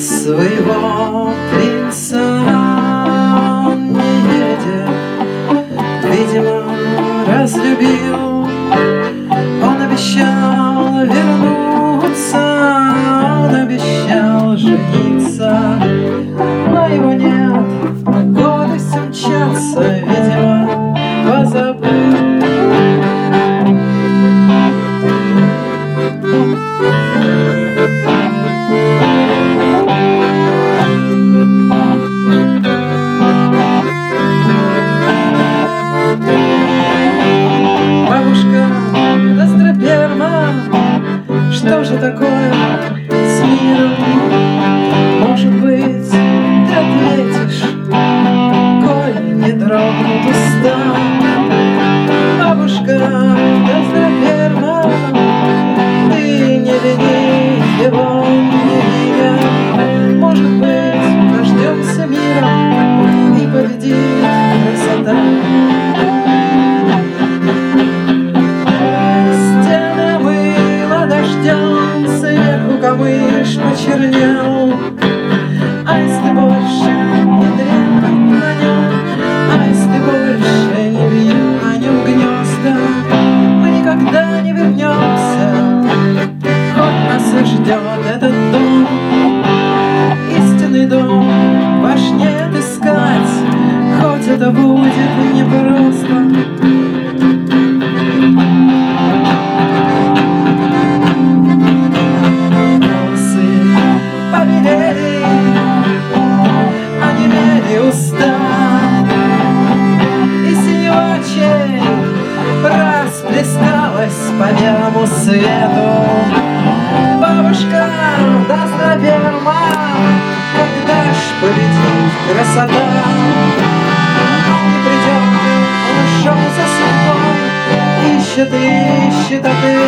своего принца он не едет, видимо, разлюбил. Он обещал вернуться, он обещал жениться. I still белому свету. Бабушка даст на Берман Когда ж полетит красота. Он не придет, он ушел за светом Ищет, ищет, а ты